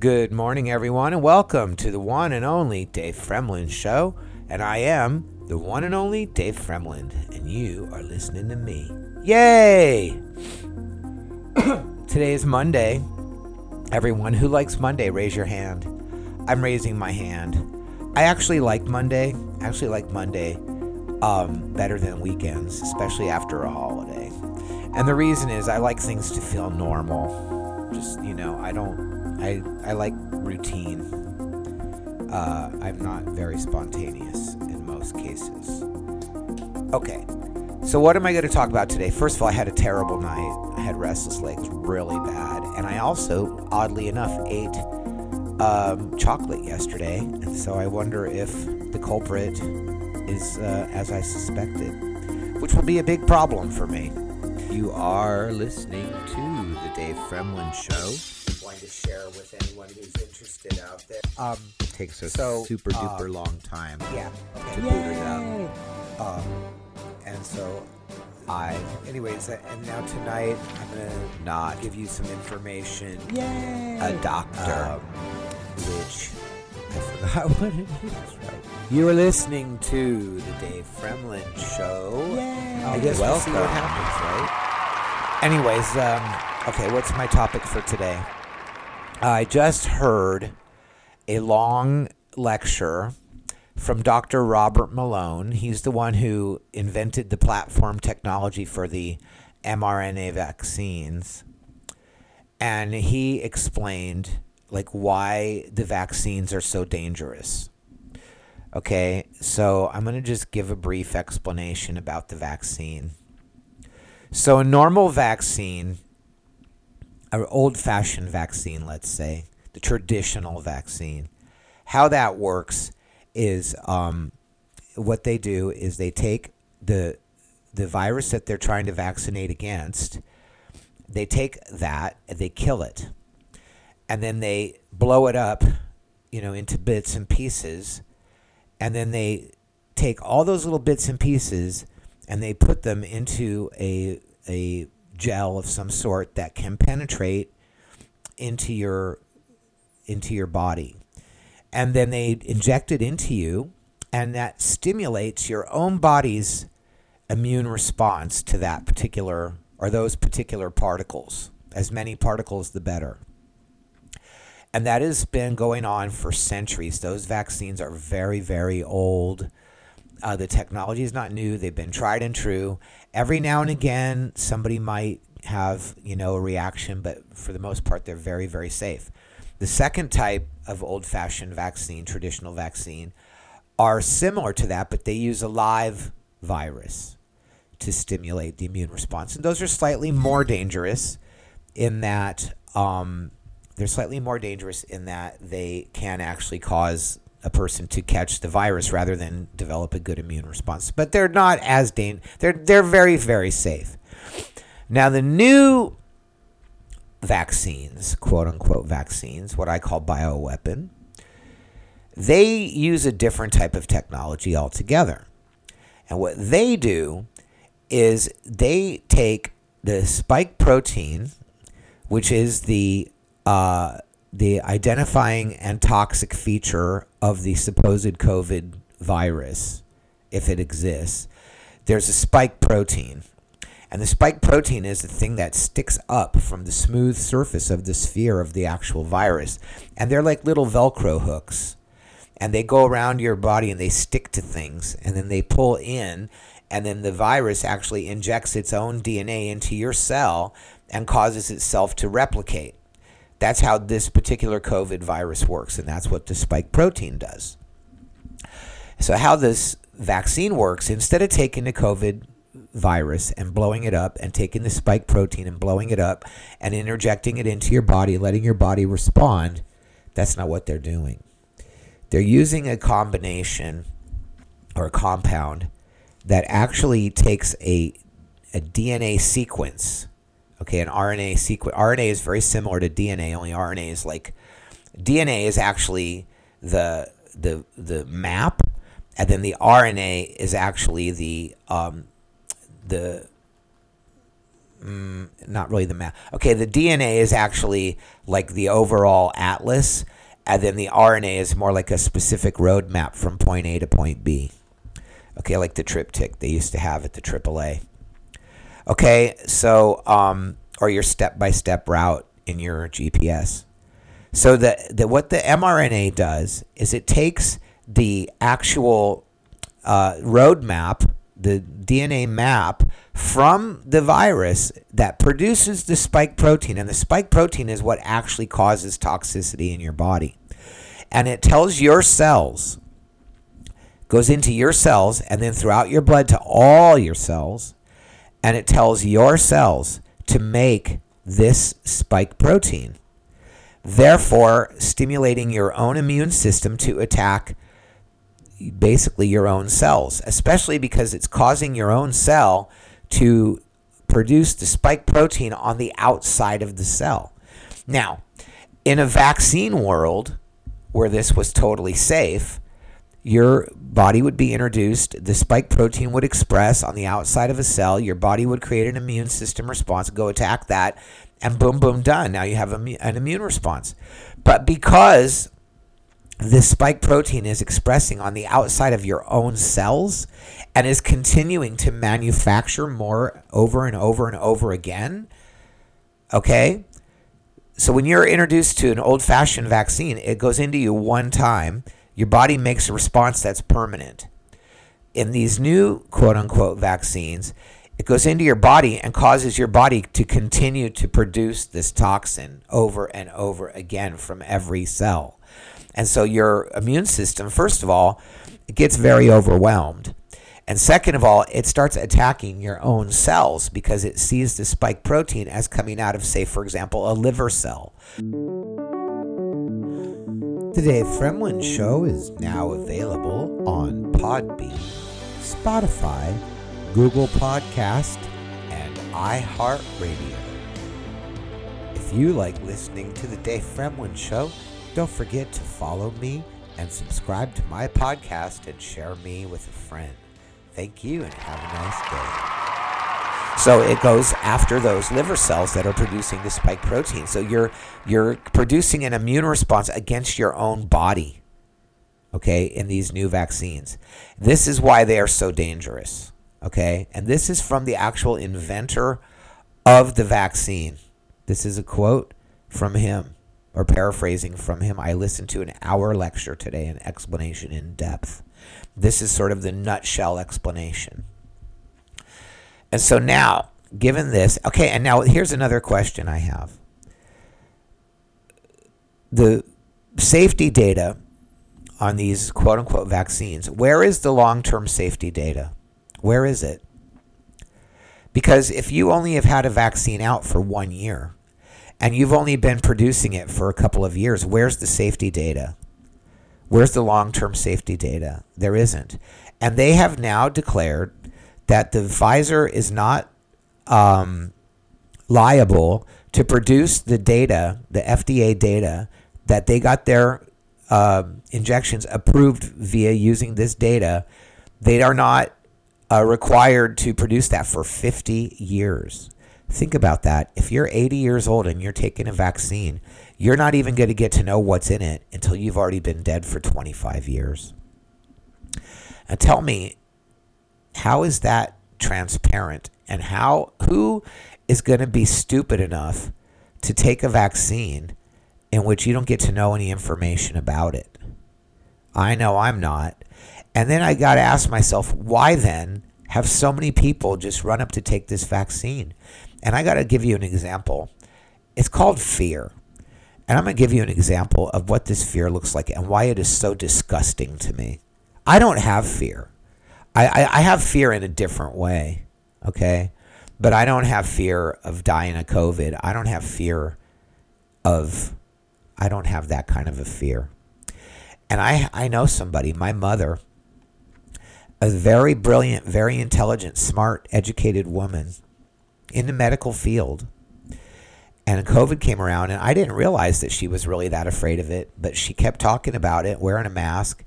Good morning, everyone, and welcome to the one and only Dave Fremland Show. And I am the one and only Dave Fremland, and you are listening to me. Yay! Today is Monday. Everyone who likes Monday, raise your hand. I'm raising my hand. I actually like Monday. I actually like Monday um, better than weekends, especially after a holiday. And the reason is I like things to feel normal. Just, you know, I don't, I, I like routine. Uh, I'm not very spontaneous in most cases. Okay, so what am I going to talk about today? First of all, I had a terrible night. I had restless legs really bad. And I also, oddly enough, ate um, chocolate yesterday. And so I wonder if the culprit is uh, as I suspected, which will be a big problem for me. You are listening to the Dave Fremland Show. Wanting to share with anyone who's interested out there. Um, takes a So, super uh, duper long time yeah. to boot it up. Um, and so I, anyways, uh, and now tonight I'm gonna not give you some information. Yay! A doctor, um, which I forgot what it is. Right. You are listening to the Dave Fremland Show. Yay! I guess we'll see what Welcome. happens, right? Anyways, um, okay, what's my topic for today? I just heard a long lecture from Dr. Robert Malone. He's the one who invented the platform technology for the mRNA vaccines. And he explained like why the vaccines are so dangerous. Okay, so I'm going to just give a brief explanation about the vaccine. So, a normal vaccine, an old fashioned vaccine, let's say, the traditional vaccine, how that works is um, what they do is they take the, the virus that they're trying to vaccinate against, they take that and they kill it. And then they blow it up, you know, into bits and pieces and then they take all those little bits and pieces and they put them into a a gel of some sort that can penetrate into your into your body and then they inject it into you and that stimulates your own body's immune response to that particular or those particular particles as many particles the better and that has been going on for centuries. Those vaccines are very, very old. Uh, the technology is not new. They've been tried and true. Every now and again, somebody might have you know a reaction, but for the most part, they're very, very safe. The second type of old-fashioned vaccine, traditional vaccine, are similar to that, but they use a live virus to stimulate the immune response, and those are slightly more dangerous in that. Um, they're slightly more dangerous in that they can actually cause a person to catch the virus rather than develop a good immune response. But they're not as dan- they're they're very very safe. Now the new vaccines, quote unquote vaccines, what I call bioweapon, they use a different type of technology altogether. And what they do is they take the spike protein, which is the uh, the identifying and toxic feature of the supposed COVID virus, if it exists, there's a spike protein. And the spike protein is the thing that sticks up from the smooth surface of the sphere of the actual virus. And they're like little Velcro hooks. And they go around your body and they stick to things. And then they pull in. And then the virus actually injects its own DNA into your cell and causes itself to replicate. That's how this particular COVID virus works, and that's what the spike protein does. So, how this vaccine works, instead of taking the COVID virus and blowing it up and taking the spike protein and blowing it up and interjecting it into your body, letting your body respond, that's not what they're doing. They're using a combination or a compound that actually takes a, a DNA sequence Okay, an RNA sequence. RNA is very similar to DNA. Only RNA is like DNA is actually the the the map, and then the RNA is actually the um, the mm, not really the map. Okay, the DNA is actually like the overall atlas, and then the RNA is more like a specific roadmap from point A to point B. Okay, like the TripTik they used to have at the AAA. Okay, so um, or your step-by-step route in your GPS. So the, the what the mRNA does is it takes the actual uh, roadmap, the DNA map from the virus that produces the spike protein, and the spike protein is what actually causes toxicity in your body, and it tells your cells goes into your cells and then throughout your blood to all your cells and it tells your cells to make this spike protein, therefore stimulating your own immune system to attack basically your own cells, especially because it's causing your own cell to produce the spike protein on the outside of the cell. Now, in a vaccine world where this was totally safe, your body would be introduced, the spike protein would express on the outside of a cell, your body would create an immune system response, go attack that, and boom, boom, done. Now you have an immune response. But because this spike protein is expressing on the outside of your own cells and is continuing to manufacture more over and over and over again, okay? So when you're introduced to an old fashioned vaccine, it goes into you one time your body makes a response that's permanent. In these new quote unquote vaccines, it goes into your body and causes your body to continue to produce this toxin over and over again from every cell. And so your immune system, first of all, it gets very overwhelmed. And second of all, it starts attacking your own cells because it sees the spike protein as coming out of, say, for example, a liver cell. The Dave Fremland Show is now available on Podbean, Spotify, Google Podcast, and iHeartRadio. If you like listening to The Dave Fremland Show, don't forget to follow me and subscribe to my podcast and share me with a friend. Thank you and have a nice day. So it goes after those liver cells that are producing the spike protein. So you're you're producing an immune response against your own body. Okay, in these new vaccines. This is why they are so dangerous. Okay? And this is from the actual inventor of the vaccine. This is a quote from him or paraphrasing from him. I listened to an hour lecture today, an explanation in depth. This is sort of the nutshell explanation. And so now, given this, okay, and now here's another question I have. The safety data on these quote unquote vaccines, where is the long term safety data? Where is it? Because if you only have had a vaccine out for one year and you've only been producing it for a couple of years, where's the safety data? Where's the long term safety data? There isn't. And they have now declared that the Pfizer is not um, liable to produce the data, the FDA data, that they got their uh, injections approved via using this data. They are not uh, required to produce that for 50 years. Think about that. If you're 80 years old and you're taking a vaccine, you're not even going to get to know what's in it until you've already been dead for 25 years. Now tell me, how is that transparent? And how who is going to be stupid enough to take a vaccine in which you don't get to know any information about it? I know I'm not. And then I got to ask myself, why then have so many people just run up to take this vaccine? And I got to give you an example. It's called fear. And I'm going to give you an example of what this fear looks like and why it is so disgusting to me. I don't have fear. I, I, I have fear in a different way, okay? But I don't have fear of dying of COVID. I don't have fear of, I don't have that kind of a fear. And I, I know somebody, my mother, a very brilliant, very intelligent, smart, educated woman in the medical field. And COVID came around, and I didn't realize that she was really that afraid of it, but she kept talking about it, wearing a mask.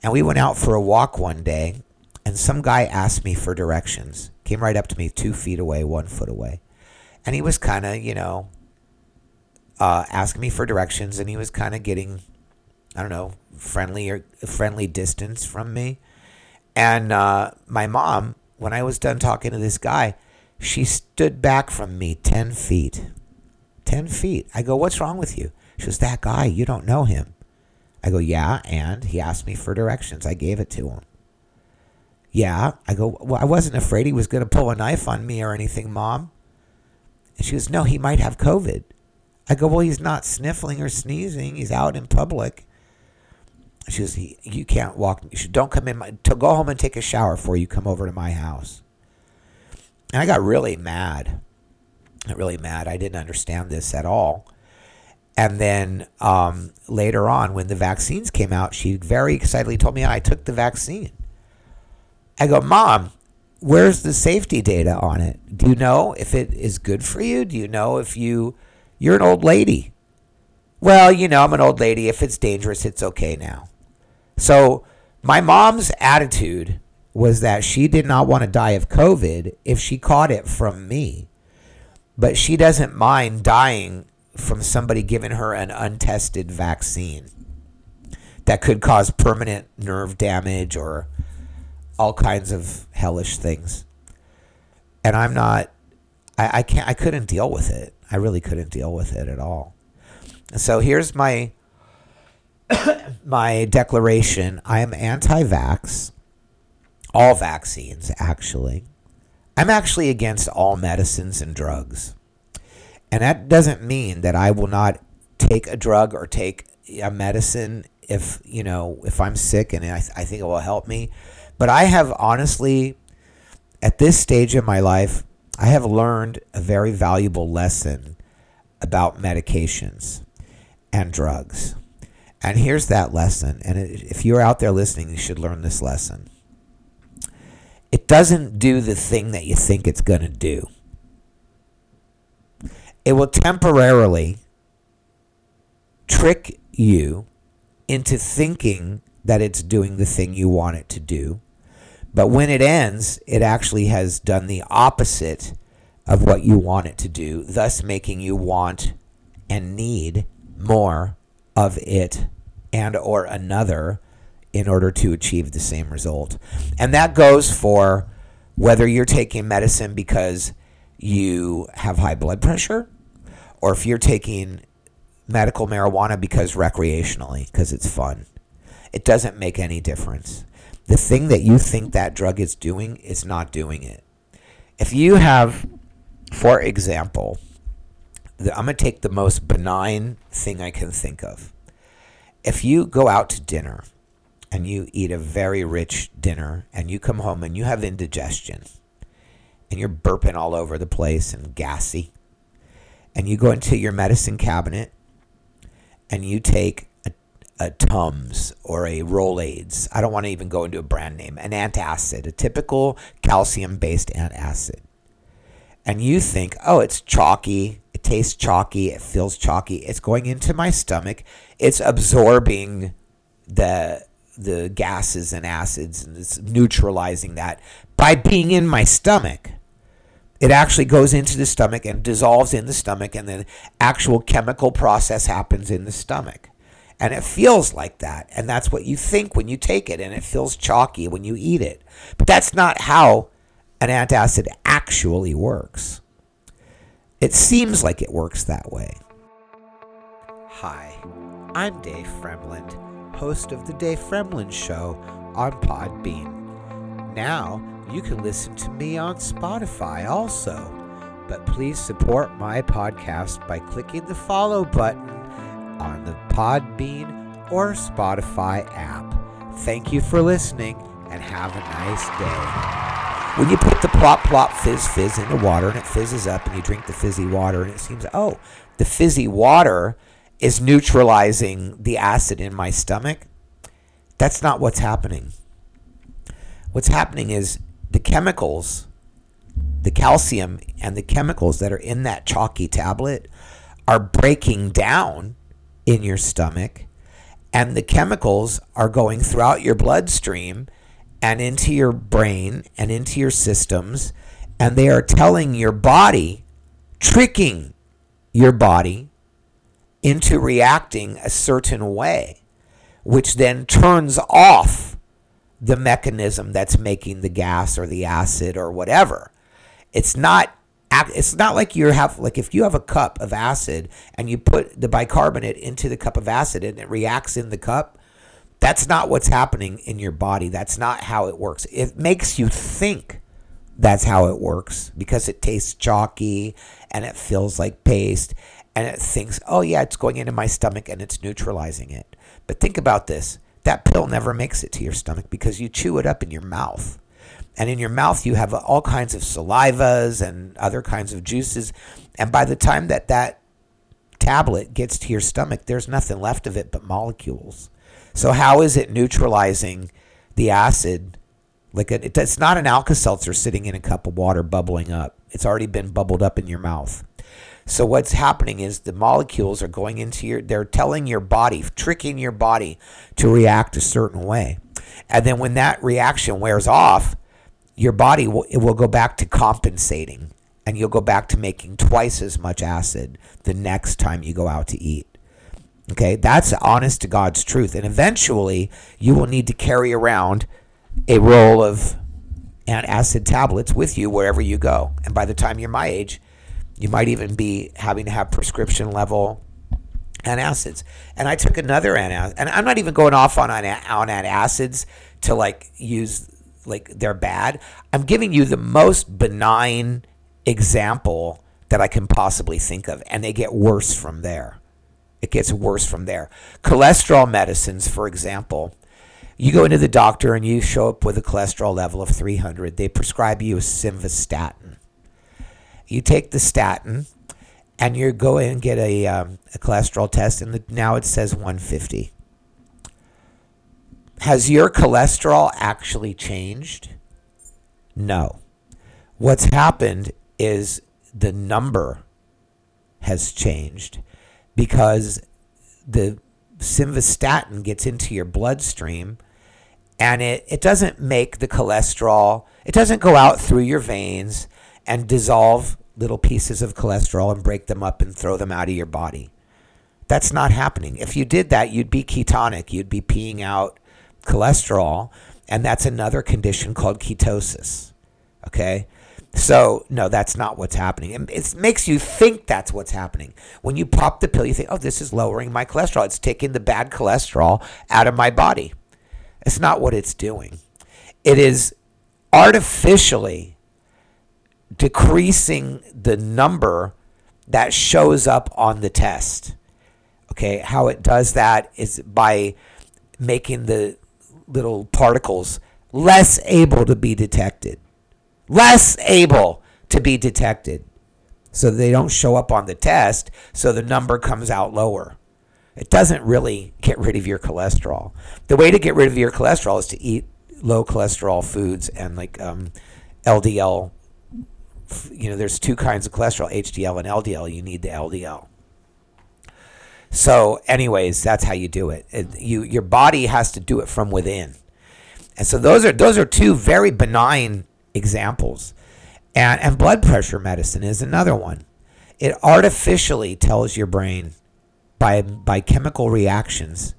And we went out for a walk one day, and some guy asked me for directions. Came right up to me, two feet away, one foot away. and he was kind of, you know, uh, asking me for directions, and he was kind of getting, I don't know, friendly or friendly distance from me. And uh, my mom, when I was done talking to this guy, she stood back from me ten feet. Ten feet. I go, what's wrong with you? She goes, that guy, you don't know him. I go, yeah, and he asked me for directions. I gave it to him. Yeah. I go, well, I wasn't afraid he was going to pull a knife on me or anything, Mom. And she goes, no, he might have COVID. I go, well, he's not sniffling or sneezing. He's out in public. She goes, you can't walk. You should, don't come in. My, to go home and take a shower before you come over to my house. And I got really mad. Really mad. I didn't understand this at all. And then um, later on, when the vaccines came out, she very excitedly told me I took the vaccine. I go, Mom, where's the safety data on it? Do you know if it is good for you? Do you know if you you're an old lady? Well, you know, I'm an old lady. If it's dangerous, it's okay now. So, my mom's attitude was that she did not want to die of COVID if she caught it from me. But she doesn't mind dying from somebody giving her an untested vaccine that could cause permanent nerve damage or all kinds of hellish things. And I'm not I, I can't I couldn't deal with it. I really couldn't deal with it at all. So here's my my declaration. I am anti-vax. All vaccines actually. I'm actually against all medicines and drugs. And that doesn't mean that I will not take a drug or take a medicine if, you know, if I'm sick and I, I think it will help me. But I have honestly, at this stage in my life, I have learned a very valuable lesson about medications and drugs. And here's that lesson. And if you're out there listening, you should learn this lesson. It doesn't do the thing that you think it's going to do. It will temporarily trick you into thinking that it's doing the thing you want it to do. But when it ends, it actually has done the opposite of what you want it to do, thus making you want and need more of it and or another in order to achieve the same result. And that goes for whether you're taking medicine because you have high blood pressure or if you're taking medical marijuana because recreationally because it's fun. It doesn't make any difference. The thing that you think that drug is doing is not doing it. If you have for example, I'm going to take the most benign thing I can think of. If you go out to dinner and you eat a very rich dinner and you come home and you have indigestion and you're burping all over the place and gassy, and you go into your medicine cabinet and you take a, Tums or a Rolaids, I don't want to even go into a brand name, an antacid, a typical calcium based antacid. And you think, oh, it's chalky, it tastes chalky, it feels chalky, it's going into my stomach, it's absorbing the the gases and acids and it's neutralizing that by being in my stomach. It actually goes into the stomach and dissolves in the stomach, and the actual chemical process happens in the stomach. And it feels like that. And that's what you think when you take it, and it feels chalky when you eat it. But that's not how an antacid actually works. It seems like it works that way. Hi, I'm Dave Fremland, host of The Dave Fremland Show on Podbean. Now, you can listen to me on Spotify also, but please support my podcast by clicking the follow button on the Podbean or Spotify app. Thank you for listening and have a nice day. When you put the plop plop fizz fizz in the water and it fizzes up and you drink the fizzy water and it seems, oh, the fizzy water is neutralizing the acid in my stomach. That's not what's happening. What's happening is the chemicals, the calcium and the chemicals that are in that chalky tablet are breaking down in your stomach and the chemicals are going throughout your bloodstream and into your brain and into your systems, and they are telling your body tricking your body into reacting a certain way, which then turns off the mechanism that's making the gas or the acid or whatever. It's not it's not like you have like if you have a cup of acid and you put the bicarbonate into the cup of acid and it reacts in the cup that's not what's happening in your body. That's not how it works. It makes you think that's how it works because it tastes chalky and it feels like paste and it thinks oh yeah it's going into my stomach and it's neutralizing it. But think about this. That pill never makes it to your stomach because you chew it up in your mouth and in your mouth you have all kinds of salivas and other kinds of juices. And by the time that that tablet gets to your stomach there's nothing left of it but molecules. So how is it neutralizing the acid? Like a, it's not an alka-seltzer sitting in a cup of water bubbling up. It's already been bubbled up in your mouth. So what's happening is the molecules are going into your they're telling your body tricking your body to react a certain way. And then when that reaction wears off your body will, will go back to compensating and you'll go back to making twice as much acid the next time you go out to eat. Okay, that's honest to God's truth. And eventually, you will need to carry around a roll of antacid tablets with you wherever you go. And by the time you're my age, you might even be having to have prescription level antacids. And I took another antacid, and I'm not even going off on, on, on antacids to like use like they're bad. I'm giving you the most benign example that I can possibly think of, and they get worse from there. It gets worse from there. Cholesterol medicines, for example, you go into the doctor and you show up with a cholesterol level of 300. They prescribe you a simvastatin. You take the statin, and you go in and get a, um, a cholesterol test, and the, now it says 150. Has your cholesterol actually changed? No. What's happened is the number has changed because the simvastatin gets into your bloodstream and it, it doesn't make the cholesterol, it doesn't go out through your veins and dissolve little pieces of cholesterol and break them up and throw them out of your body. That's not happening. If you did that, you'd be ketonic. You'd be peeing out cholesterol, and that's another condition called ketosis. Okay? So, no, that's not what's happening. It makes you think that's what's happening. When you pop the pill, you think, oh, this is lowering my cholesterol. It's taking the bad cholesterol out of my body. It's not what it's doing. It is artificially decreasing the number that shows up on the test. Okay, how it does that is by making the little particles less able to be detected. Less able to be detected. So they don't show up on the test, so the number comes out lower. It doesn't really get rid of your cholesterol. The way to get rid of your cholesterol is to eat low cholesterol foods and like um, LDL. You know, there's two kinds of cholesterol, HDL and LDL. You need the LDL. So, anyways, that's how you do it. it. You your body has to do it from within, and so those are those are two very benign examples, and and blood pressure medicine is another one. It artificially tells your brain by by chemical reactions,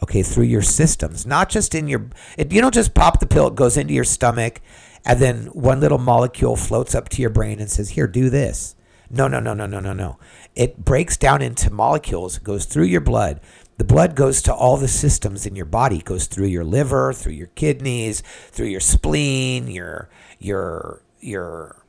okay, through your systems, not just in your. It, you don't just pop the pill; it goes into your stomach, and then one little molecule floats up to your brain and says, "Here, do this." No, no, no, no, no, no, no. It breaks down into molecules, It goes through your blood. The blood goes to all the systems in your body. It goes through your liver, through your kidneys, through your spleen, your your your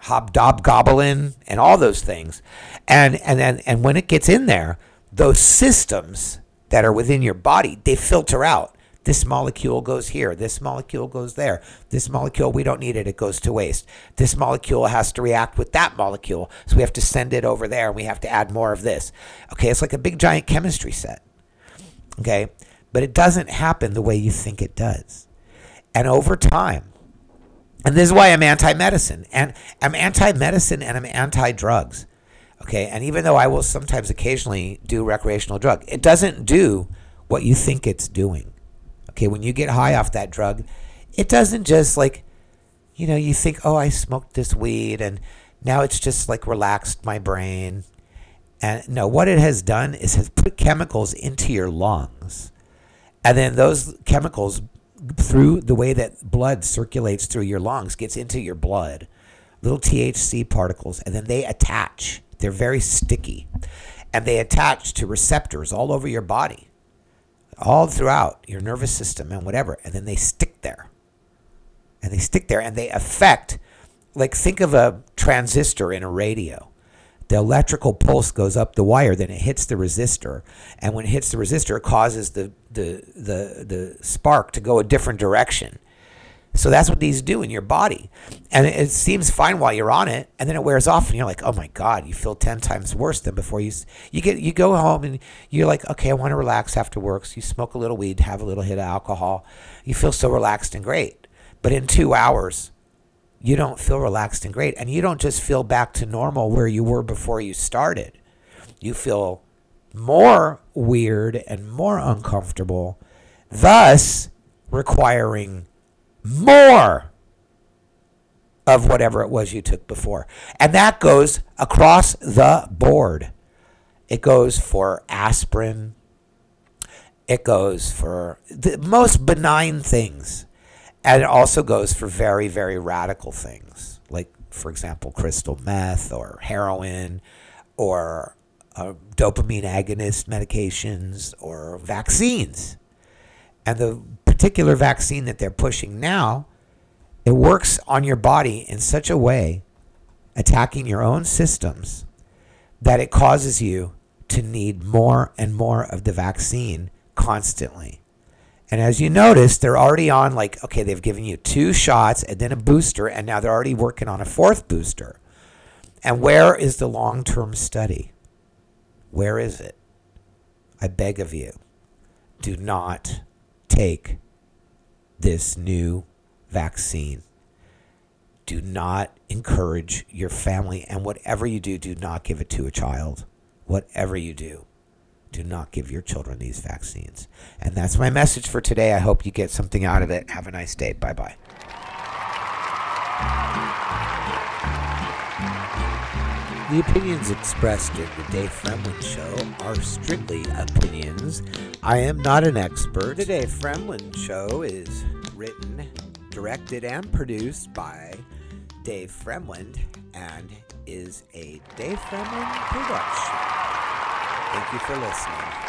hobgoblin, and all those things. And and then and when it gets in there, those systems that are within your body, they filter out. This molecule goes here. This molecule goes there. This molecule, we don't need it. It goes to waste. This molecule has to react with that molecule. So we have to send it over there and we have to add more of this. Okay, it's like a big giant chemistry set. Okay, but it doesn't happen the way you think it does. And over time, and this is why I'm anti medicine. And I'm anti medicine and I'm anti drugs. Okay, and even though I will sometimes occasionally do recreational drug, it doesn't do what you think it's doing. Okay, when you get high off that drug, it doesn't just like, you know, you think, oh, I smoked this weed and Now it's just like relaxed my brain. And no, what it has done is has put chemicals into your lungs. And then those chemicals through the way that blood circulates through your lungs gets into your blood, little THC particles, and then they attach. They're very sticky. And they attach to receptors all over your body, all throughout your nervous system and whatever. And then they stick there. And they stick there and they affect, like, think of a transistor in a radio the electrical pulse goes up the wire, then it hits the resistor, and when it hits the resistor, it causes the the the, the spark to go a different direction. So that's what these do in your body, and it, seems fine while you're on it, and then it wears off, and you're like, oh my god, you feel ten times worse than before. You you get you go home and you're like, okay, I want to relax after work. So you smoke a little weed, have a little hit of alcohol, you feel so relaxed and great. But in two hours, you don't feel relaxed and great. And you don't just feel back to normal where you were before you started. You feel more weird and more uncomfortable, thus requiring more of whatever it was you took before. And that goes across the board. It goes for aspirin. It goes for the most benign things and it also goes for very, very radical things, like, for example, crystal meth or heroin or uh, dopamine agonist medications or vaccines. And the particular vaccine that they're pushing now, it works on your body in such a way, attacking your own systems, that it causes you to need more and more of the vaccine constantly. And as you notice, they're already on like, okay, they've given you two shots and then a booster, and now they're already working on a fourth booster. And where is the long term study? Where is it? I beg of you, do not take this new vaccine. Do not encourage your family, and whatever you do, do not give it to a child. Whatever you do do not give your children these vaccines. And that's my message for today. I hope you get something out of it. Have a nice day. Bye bye. The opinions expressed in the Dave Fremland Show are strictly opinions. I am not an expert. The Dave Fremland Show is written, directed, and produced by Dave Fremland and is a Dave Fremland production. Thank you for listening.